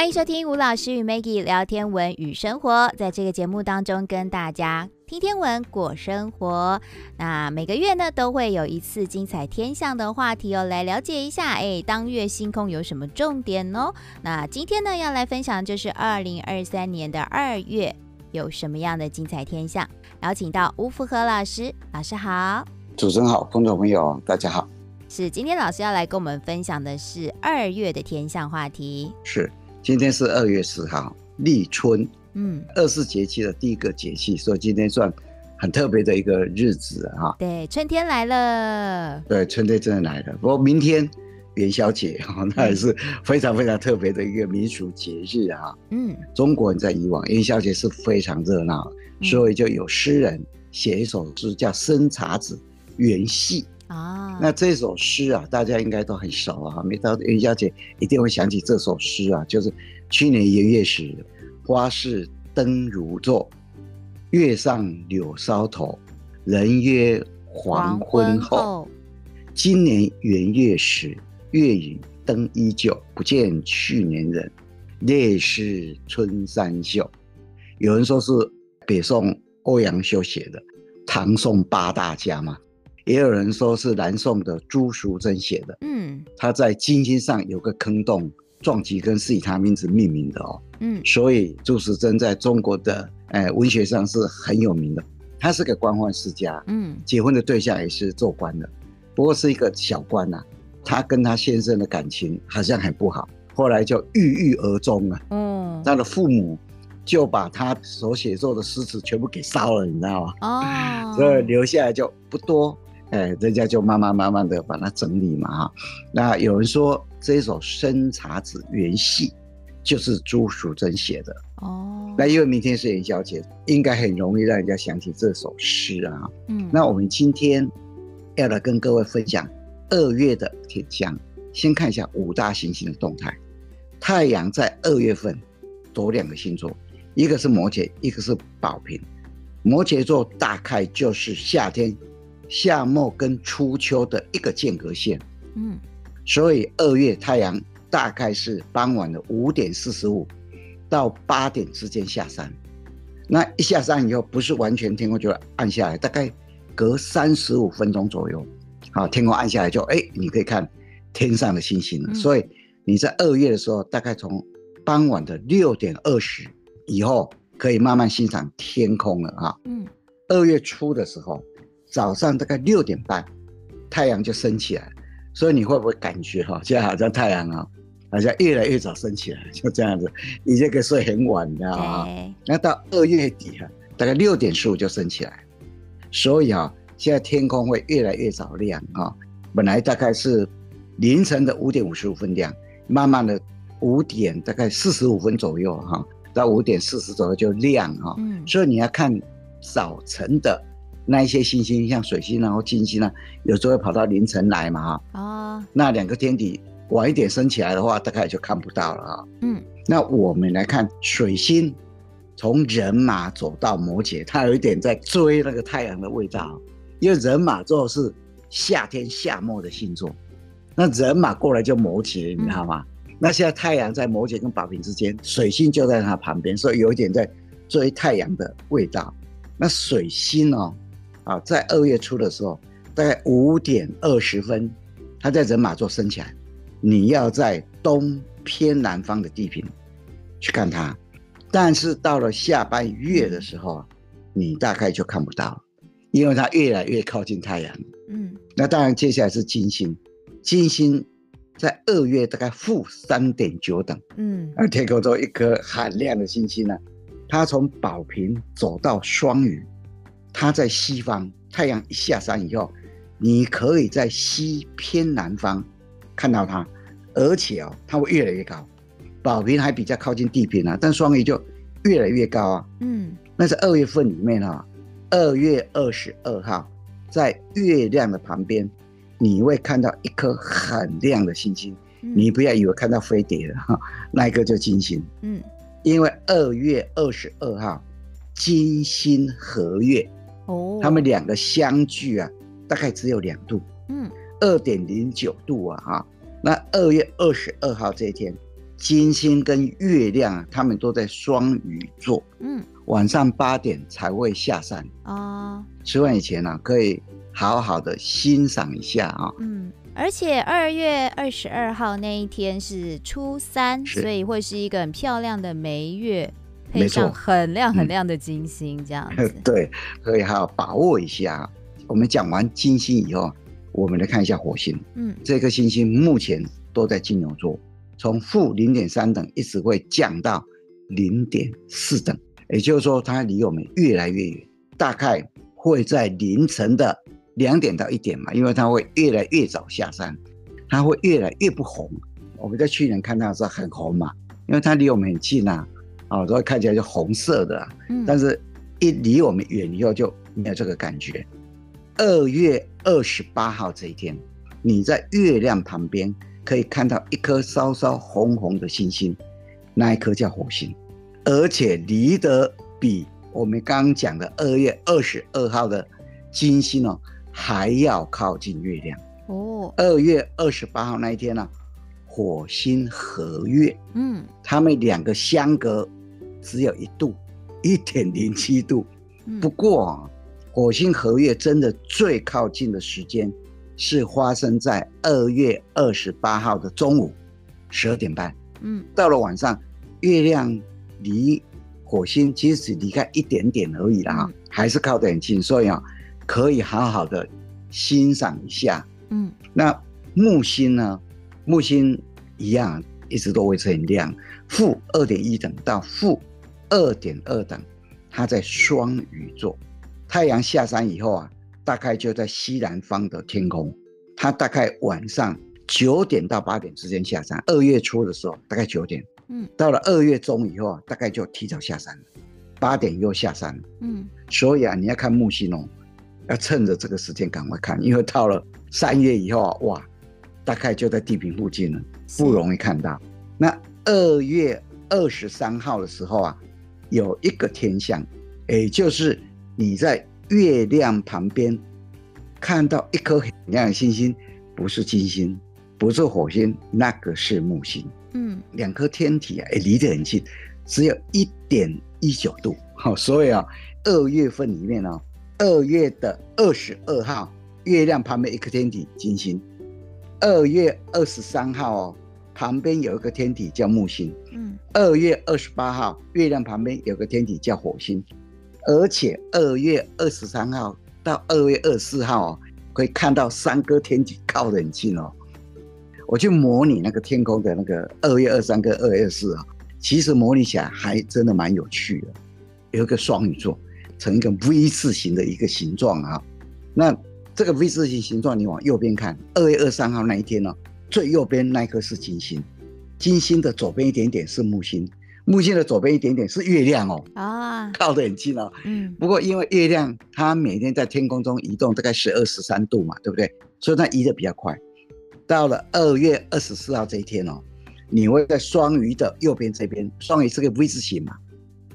欢迎收听吴老师与 Maggie 聊天文与生活，在这个节目当中跟大家听天文过生活。那每个月呢都会有一次精彩天象的话题哦，来了解一下，哎，当月星空有什么重点哦？那今天呢要来分享就是二零二三年的二月有什么样的精彩天象，邀请到吴福和老师，老师好，主持人好，观众朋友大家好。是，今天老师要来跟我们分享的是二月的天象话题，是。今天是二月十号，立春，嗯，二十四节气的第一个节气，所以今天算很特别的一个日子哈。对，春天来了。对，春天真的来了。不过明天元宵节哈，那也是非常非常特别的一个民俗节日啊。嗯，中国人在以往元宵节是非常热闹，所以就有诗人写一首诗叫《生查子·元夕》。啊，那这首诗啊，大家应该都很熟啊。每到元宵节，一定会想起这首诗啊，就是去年元月时，花市灯如昼，月上柳梢头，人约黄昏后。后今年元月时，月影灯依旧，不见去年人，烈士春衫袖。有人说是北宋欧阳修写的，唐宋八大家嘛。也有人说是南宋的朱淑珍写的，嗯，他在金星上有个坑洞，撞击坑是以他名字命名的哦，嗯，所以朱淑珍在中国的呃文学上是很有名的。他是个官宦世家，嗯，结婚的对象也是做官的，不过是一个小官呐、啊。他跟他先生的感情好像很不好，后来就郁郁而终了。嗯，他的父母就把他所写作的诗词全部给烧了，你知道吗？哦，所以留下来就不多。哎，人家就慢慢慢慢的把它整理嘛哈。那有人说这一首《生查子·元夕》就是朱淑珍写的哦。那因为明天是元宵节，应该很容易让人家想起这首诗啊。嗯。那我们今天要来跟各位分享二月的天象。先看一下五大行星的动态。太阳在二月份走两个星座，一个是摩羯，一个是宝瓶。摩羯座大概就是夏天。夏末跟初秋的一个间隔线，嗯，所以二月太阳大概是傍晚的五点四十五到八点之间下山，那一下山以后，不是完全天空就暗下来，大概隔三十五分钟左右，好，天空暗下来就哎，你可以看天上的星星了。嗯、所以你在二月的时候，大概从傍晚的六点二十以后，可以慢慢欣赏天空了啊。嗯，二月初的时候。早上大概六点半，太阳就升起来，所以你会不会感觉哈，现在好像太阳啊，好像越来越早升起来，就这样子，以前可以睡很晚的啊。那到二月底啊，大概六点十五就升起来，所以啊，现在天空会越来越早亮啊。本来大概是凌晨的五点五十五分亮，慢慢的五点大概四十五分左右哈，到五点四十左右就亮啊。嗯，所以你要看早晨的。那一些星星，像水星然后金星呢，有时候会跑到凌晨来嘛，哈，哦，那两个天体晚一点升起来的话，大概就看不到了啊。嗯，那我们来看水星从人马走到摩羯，它有一点在追那个太阳的味道，因为人马座是夏天夏末的星座，那人马过来就摩羯，你知道吗？嗯、那现在太阳在摩羯跟宝瓶之间，水星就在它旁边，所以有一点在追太阳的味道。那水星哦。啊，在二月初的时候，大概五点二十分，它在人马座升起来。你要在东偏南方的地平去看它，但是到了下半月的时候，你大概就看不到了，因为它越来越靠近太阳。嗯，那当然接下来是金星，金星在二月大概负三点九等。嗯，而天空中一颗很亮的星星呢，它从宝瓶走到双鱼。它在西方，太阳一下山以后，你可以在西偏南方看到它，而且哦，它会越来越高。宝瓶还比较靠近地平啊，但双鱼就越来越高啊。嗯，那是二月份里面啊，二月二十二号，在月亮的旁边，你会看到一颗很亮的星星。嗯、你不要以为看到飞碟了哈，那一个就金星。嗯，因为二月二十二号，金星合月。哦，他们两个相距啊，大概只有两度，嗯，二点零九度啊，哈。那二月二十二号这一天，金星跟月亮，他们都在双鱼座。嗯，晚上八点才会下山。哦，吃饭以前呢、啊，可以好好的欣赏一下啊。嗯，而且二月二十二号那一天是初三，是所以会是一个很漂亮的梅月，配上很亮很亮的金星，这样子。对，可以好好把握一下。我们讲完金星以后，我们来看一下火星。嗯，这颗星星目前都在金牛座，从负零点三等一直会降到零点四等，也就是说它离我们越来越远，大概会在凌晨的两点到一点嘛，因为它会越来越早下山，它会越来越不红。我们在去年看到的时候很红嘛，因为它离我们很近啊，啊，所以看起来就红色的啊。嗯，但是一离我们远以后就没有这个感觉。二月二十八号这一天，你在月亮旁边可以看到一颗稍稍红红的星星，那一颗叫火星，而且离得比我们刚刚讲的二月二十二号的金星哦还要靠近月亮哦。二月二十八号那一天呢，火星合月，嗯，他们两个相隔只有一度，一点零七度，不过。火星合月真的最靠近的时间是发生在二月二十八号的中午十二点半。嗯，到了晚上，月亮离火星其实只离开一点点而已啦，还是靠得很近，所以啊，可以好好的欣赏一下。嗯，那木星呢？木星一样，一直都维持很亮，负二点一等到负二点二等，它在双鱼座。太阳下山以后啊，大概就在西南方的天空。它大概晚上九点到八点之间下山。二月初的时候，大概九点。嗯，到了二月中以后啊，大概就提早下山了。八点又下山了。嗯，所以啊，你要看木星哦，要趁着这个时间赶快看，因为到了三月以后啊，哇，大概就在地平附近了，不容易看到。那二月二十三号的时候啊，有一个天象，也就是。你在月亮旁边看到一颗很亮的星星，不是金星，不是火星，那个是木星。嗯，两颗天体啊，哎，离得很近，只有一点一九度。好，所以啊，二月份里面啊，二月的二十二号，月亮旁边一颗天体金星；二月二十三号哦，旁边有一个天体叫木星。嗯，二月二十八号，月亮旁边有个天体叫火星。而且二月二十三号到二月二十四号哦，可以看到三颗天体靠得很近哦。我去模拟那个天空的那个二月二三跟二月二四啊，其实模拟起来还真的蛮有趣的。有一个双鱼座，呈一个 V 字形的一个形状啊。那这个 V 字形形状，你往右边看，二月二三号那一天呢，最右边那一颗是金星，金星的左边一点点是木星。木星的左边一点点是月亮哦，啊，靠得很近哦。嗯，不过因为月亮它每天在天空中移动大概十二十三度嘛，对不对？所以它移得比较快。到了二月二十四号这一天哦，你会在双鱼的右边这边，双鱼是个 V 字形嘛，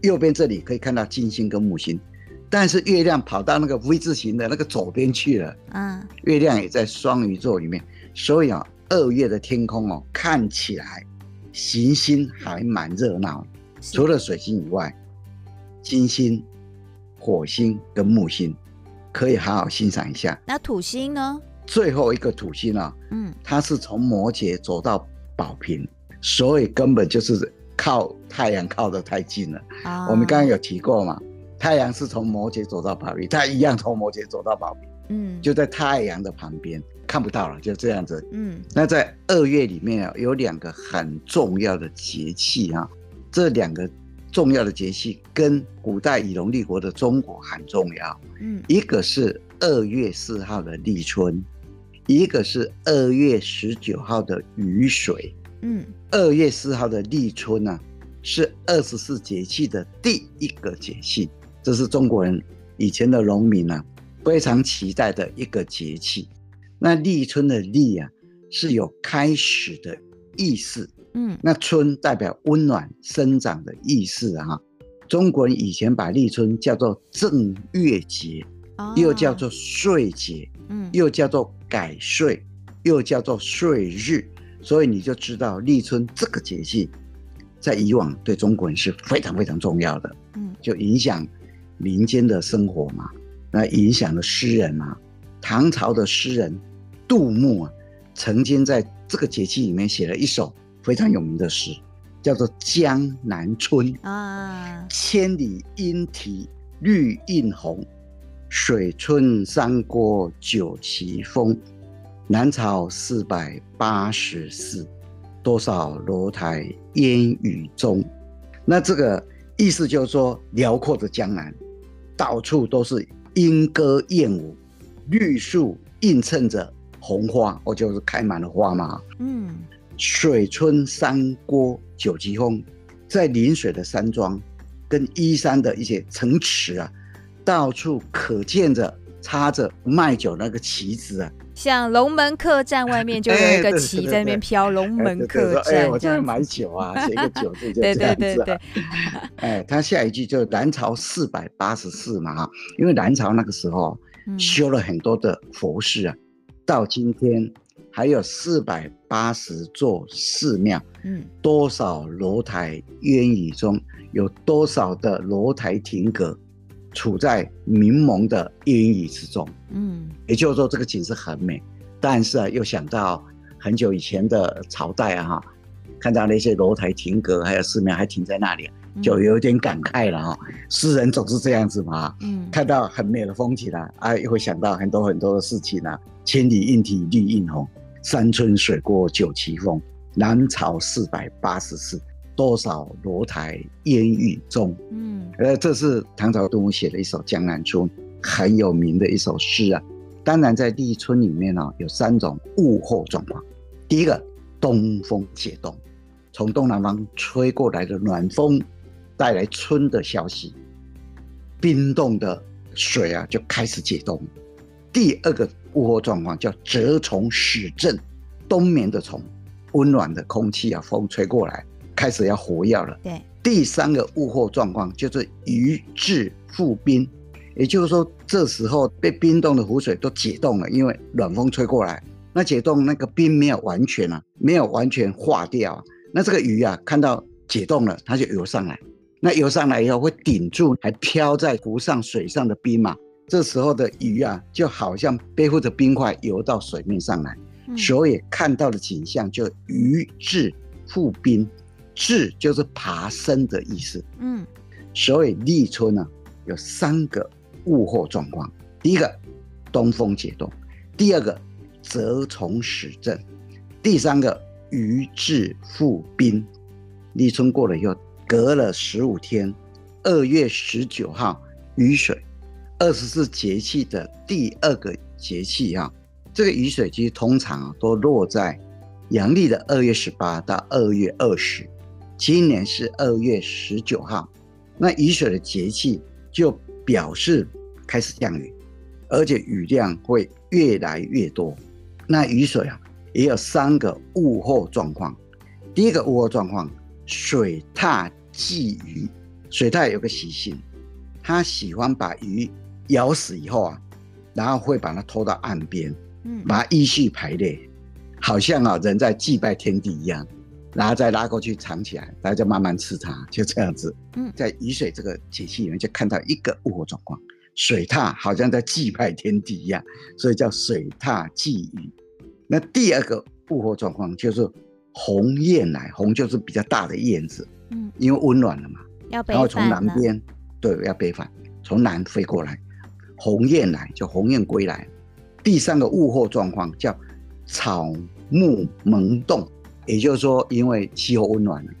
右边这里可以看到金星跟木星，但是月亮跑到那个 V 字形的那个左边去了。嗯，月亮也在双鱼座里面，所以啊，二月的天空哦，看起来。行星还蛮热闹，除了水星以外，金星、火星跟木星可以好好欣赏一下。那土星呢？最后一个土星啊，嗯，它是从摩羯走到宝瓶，所以根本就是靠太阳靠得太近了。啊，我们刚刚有提过嘛，太阳是从摩羯走到宝瓶，它一样从摩羯走到宝瓶，嗯，就在太阳的旁边。看不到了，就这样子。嗯，那在二月里面啊，有两个很重要的节气啊，这两个重要的节气跟古代以农立国的中国很重要。嗯，一个是二月四号的立春，一个是二月十九号的雨水。嗯，二月四号的立春呢，是二十四节气的第一个节气，这是中国人以前的农民啊非常期待的一个节气。那立春的立啊，是有开始的意思。嗯，那春代表温暖生长的意思啊。中国人以前把立春叫做正月节，哦、又叫做岁节，嗯，又叫做改岁，又叫做岁日，所以你就知道立春这个节气，在以往对中国人是非常非常重要的。嗯，就影响民间的生活嘛，那影响了诗人嘛。唐朝的诗人杜牧啊，曾经在这个节气里面写了一首非常有名的诗，叫做《江南春》啊。千里莺啼绿映红，水村山郭酒旗风。南朝四百八十寺，多少楼台烟雨中。那这个意思就是说，辽阔的江南，到处都是莺歌燕舞，绿树映衬着红花，我就是开满了花嘛。嗯，水村山郭酒旗风，在临水的山庄跟依山的一些城池啊，到处可见着插着卖酒那个旗子啊。像龙门客栈外面就有一个旗在那边飘，龙门客栈。哎，我在买酒啊，写个酒字就这样子啊。对对对对。哎，他下一句就南朝四百八十寺嘛哈，因为南朝那个时候修了很多的佛寺啊，到今天还有四百八十座寺庙。嗯。多少楼台烟雨中，有多少的楼台亭阁。处在迷蒙的烟雨之中，嗯，也就是说这个景色很美，但是啊，又想到很久以前的朝代啊，哈，看到那些楼台亭阁还有寺庙还停在那里，就有点感慨了哈。诗人总是这样子嘛，嗯，看到很美的风景啊，啊，又会想到很多很多的事情啊。千里莺啼绿映红，山村水过九旗风，南朝四百八十寺。多少楼台烟雨中，嗯，呃，这是唐朝杜牧写的一首《江南春》，很有名的一首诗啊。当然，在立春里面呢，有三种物候状况。第一个，东风解冻，从东南方吹过来的暖风，带来春的消息，冰冻的水啊就开始解冻。第二个物候状况叫蛰虫始振，冬眠的虫，温暖的空气啊，风吹过来。开始要活跃了。对，第三个物候状况就是鱼至覆冰，也就是说，这时候被冰冻的湖水都解冻了，因为暖风吹过来，那解冻那个冰没有完全啊，没有完全化掉啊。那这个鱼啊，看到解冻了，它就游上来。那游上来以后会顶住还飘在湖上水上的冰嘛？这时候的鱼啊，就好像背负着冰块游到水面上来，嗯、所以看到的景象就鱼至覆冰。至就是爬升的意思，嗯，所以立春呢、啊、有三个物候状况：第一个，东风解冻；第二个，蛰虫始振；第三个，鱼至覆冰。立春过了以后，隔了十五天，二月十九号雨水，二十四节气的第二个节气啊，这个雨水其实通常啊都落在阳历的二月十八到二月二十。今年是二月十九号，那雨水的节气就表示开始降雨，而且雨量会越来越多。那雨水啊，也有三个物候状况。第一个物候状况，水獭鲫鱼。水獭有个习性，它喜欢把鱼咬死以后啊，然后会把它拖到岸边，嗯，把它依序排列，好像啊人在祭拜天地一样。然后再拉过去藏起来，大家就慢慢吃它，就这样子。嗯，在雨水这个节气里面，就看到一个物候状况，水獭好像在祭拜天地一样，所以叫水獭祭雨。那第二个物候状况就是鸿雁来，鸿就是比较大的燕子，嗯，因为温暖了嘛，要然后从南边，对，要北返，从南飞过来，鸿雁来就鸿雁归来。第三个物候状况叫草木萌动。也就是说，因为气候温暖了，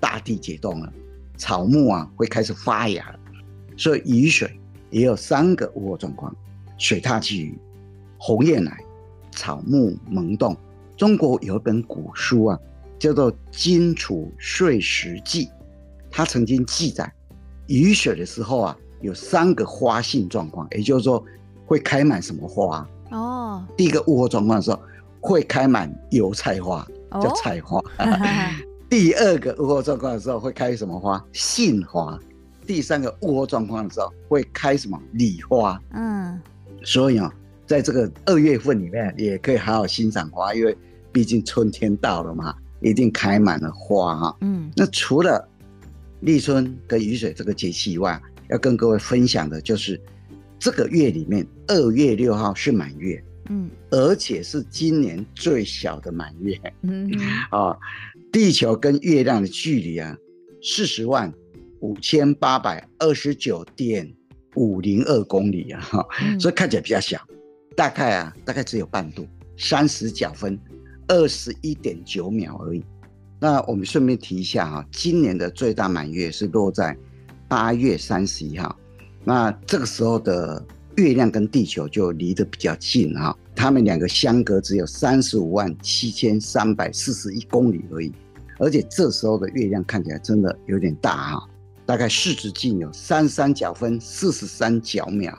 大地解冻了，草木啊会开始发芽了，所以雨水也有三个物候状况：水獭鲫鱼、鸿雁来、草木萌动。中国有一本古书啊，叫做《荆楚岁时记》，它曾经记载雨水的时候啊，有三个花性状况，也就是说会开满什么花？哦，第一个物候状况的时候会开满油菜花。叫菜花，第二个物候状况的时候会开什么花？杏花。第三个物候状况的时候会开什么？李花。嗯，所以啊，在这个二月份里面也可以好好欣赏花，因为毕竟春天到了嘛，一定开满了花哈。嗯，那除了立春跟雨水这个节气以外，要跟各位分享的就是这个月里面，二月六号是满月，嗯，而且是今年最小的满月，嗯啊，地球跟月亮的距离啊，四十万五千八百二十九点五零二公里啊，哈，所以看起来比较小，大概啊，大概只有半度，三十角分。二十一点九秒而已。那我们顺便提一下哈，今年的最大满月是落在八月三十一号。那这个时候的月亮跟地球就离得比较近哈，它们两个相隔只有三十五万七千三百四十一公里而已。而且这时候的月亮看起来真的有点大哈，大概视直径有三三角分四十三角秒，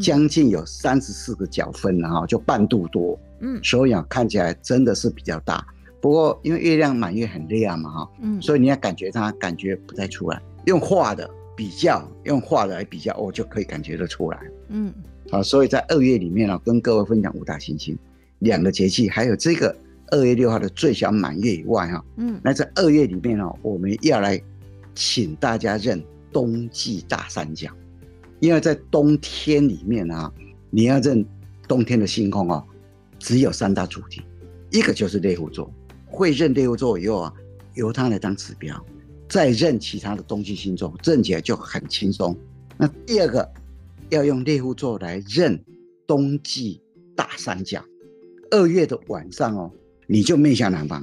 将近有三十四个角分了哈，就半度多。嗯，所以啊，看起来真的是比较大。不过因为月亮满月很亮嘛，哈，嗯，所以你要感觉它感觉不太出来。用画的比较，用画的来比较，我，就可以感觉得出来。嗯，好，所以在二月里面呢，跟各位分享五大行星、两个节气，还有这个二月六号的最小满月以外，哈，嗯，那在二月里面呢，我们要来请大家认冬季大三角，因为在冬天里面啊，你要认冬天的星空哦。只有三大主题，一个就是猎户座，会认猎户座以后啊，由它来当指标，再认其他的冬季星座，认起来就很轻松。那第二个要用猎户座来认冬季大三角，二月的晚上哦，你就面向南方，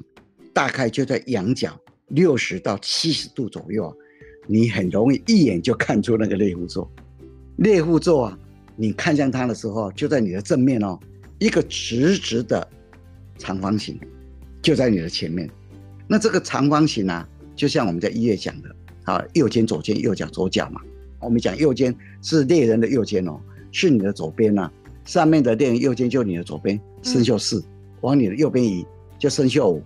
大概就在仰角六十到七十度左右，你很容易一眼就看出那个猎户座。猎户座啊，你看向它的时候，就在你的正面哦。一个直直的长方形就在你的前面，那这个长方形、啊，就像我们在一月讲的啊，右肩左肩右脚左脚嘛。我们讲右肩是猎人的右肩哦，是你的左边呐、啊。上面的猎人右肩就你的左边，生肖四，往你的右边移就生肖五，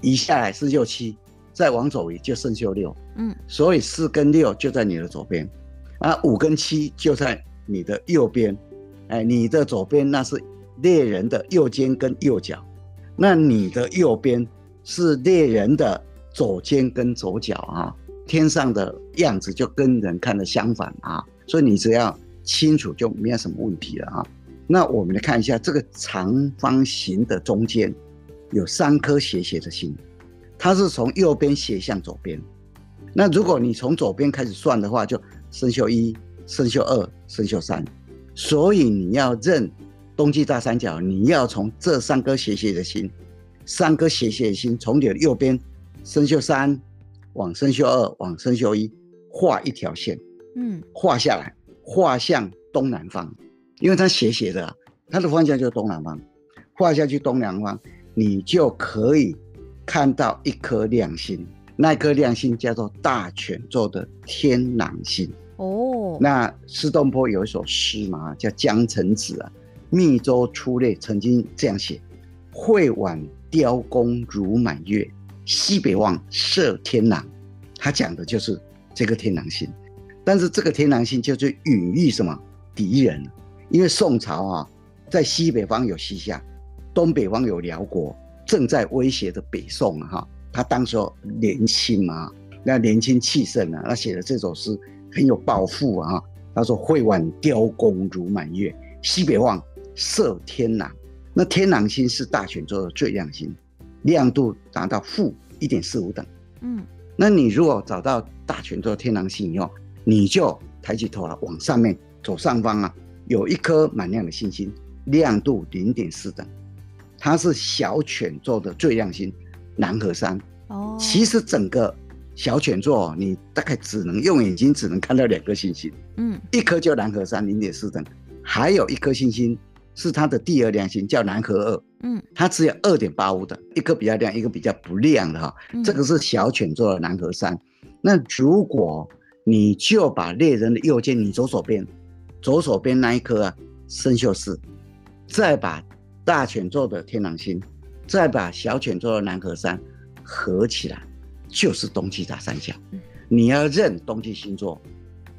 移下来生肖七，再往左移就生肖六。嗯，所以四跟六就在你的左边，啊，五跟七就在你的右边。哎，你的左边那是。猎人的右肩跟右脚，那你的右边是猎人的左肩跟左脚啊，天上的样子就跟人看的相反啊，所以你只要清楚就没有什么问题了啊。那我们来看一下这个长方形的中间有三颗斜斜的星，它是从右边斜向左边。那如果你从左边开始算的话，就生锈一、生锈二、生锈三，所以你要认。冬季大三角，你要从这三颗斜斜的星，三颗斜斜的星从你的右边生锈三往生锈二往生锈一画一条线，嗯，画下来，画向东南方，因为它斜斜的，它的方向就是东南方，画下去东南方，你就可以看到一颗亮星，那颗亮星叫做大犬座的天狼星。哦，那苏东坡有一首诗嘛，叫《江城子》啊。密州出猎曾经这样写：“会挽雕弓如满月，西北望射天狼。”他讲的就是这个天狼星。但是这个天狼星就是隐喻什么敌人？因为宋朝啊，在西北方有西夏，东北方有辽国，正在威胁着北宋啊。哈，他当时年轻嘛，那年轻气盛啊，他写的这首诗很有抱负啊。他说：“会挽雕弓如满月，西北望。”射天狼，那天狼星是大犬座的最亮星，亮度达到负一点四五等。嗯，那你如果找到大犬座天狼星以后，你就抬起头了，往上面左上方啊，有一颗满亮的星星，亮度零点四等，它是小犬座的最亮星南河山。哦，其实整个小犬座你大概只能用眼睛只能看到两颗星星。嗯，一颗叫南河山零点四等，还有一颗星星。是它的第二亮星，叫南河二。嗯，它只有二点八五的，一个比较亮，一个比较不亮的哈。嗯、这个是小犬座的南河三。那如果你就把猎人的右肩，你左手边，左手边那一颗啊，生锈四，再把大犬座的天狼星，再把小犬座的南河三合起来，就是冬季大三角。嗯、你要认冬季星座，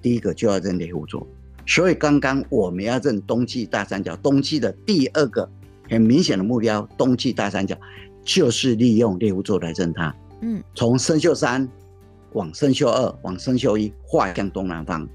第一个就要认猎户座。所以刚刚我们要认冬季大三角，冬季的第二个很明显的目标，冬季大三角，就是利用猎户座来认它。嗯，从生锈三往生锈二往生锈一画向东南方，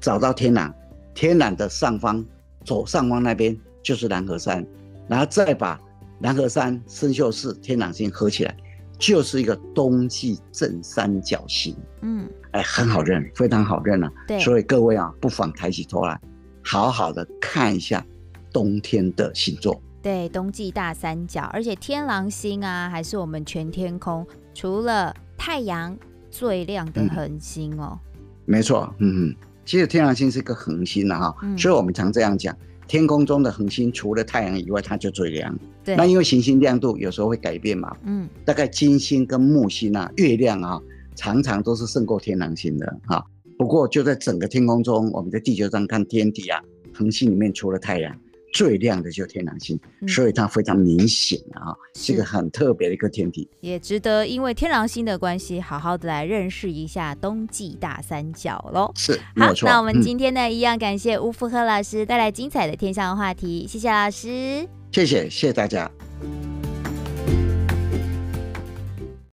找到天狼，天狼的上方左上方那边就是南河山，然后再把南河山、生锈四、天狼星合起来，就是一个冬季正三角形。嗯，哎，很好认，非常好认啊。对，所以各位啊，不妨抬起头来，好好的看一下冬天的星座。对，冬季大三角，而且天狼星啊，还是我们全天空除了太阳最亮的恒星哦。嗯、没错，嗯嗯，其实天狼星是一个恒星啊，哈、嗯，所以我们常这样讲。天空中的恒星除了太阳以外，它就最亮。对，那因为行星亮度有时候会改变嘛。嗯，大概金星跟木星啊，月亮啊，常常都是胜过天狼星的哈。不过就在整个天空中，我们在地球上看天体啊，恒星里面除了太阳。最亮的就是天狼星，嗯，所以它非常明显啊，是。一个很特别的一个天体，也值得因为天狼星的关系，好好的来认识一下冬季大三角喽。是，好，那我们今天呢，嗯，一样感谢吴福和老师带来精彩的天象话题，谢谢老师，谢谢，谢谢大家。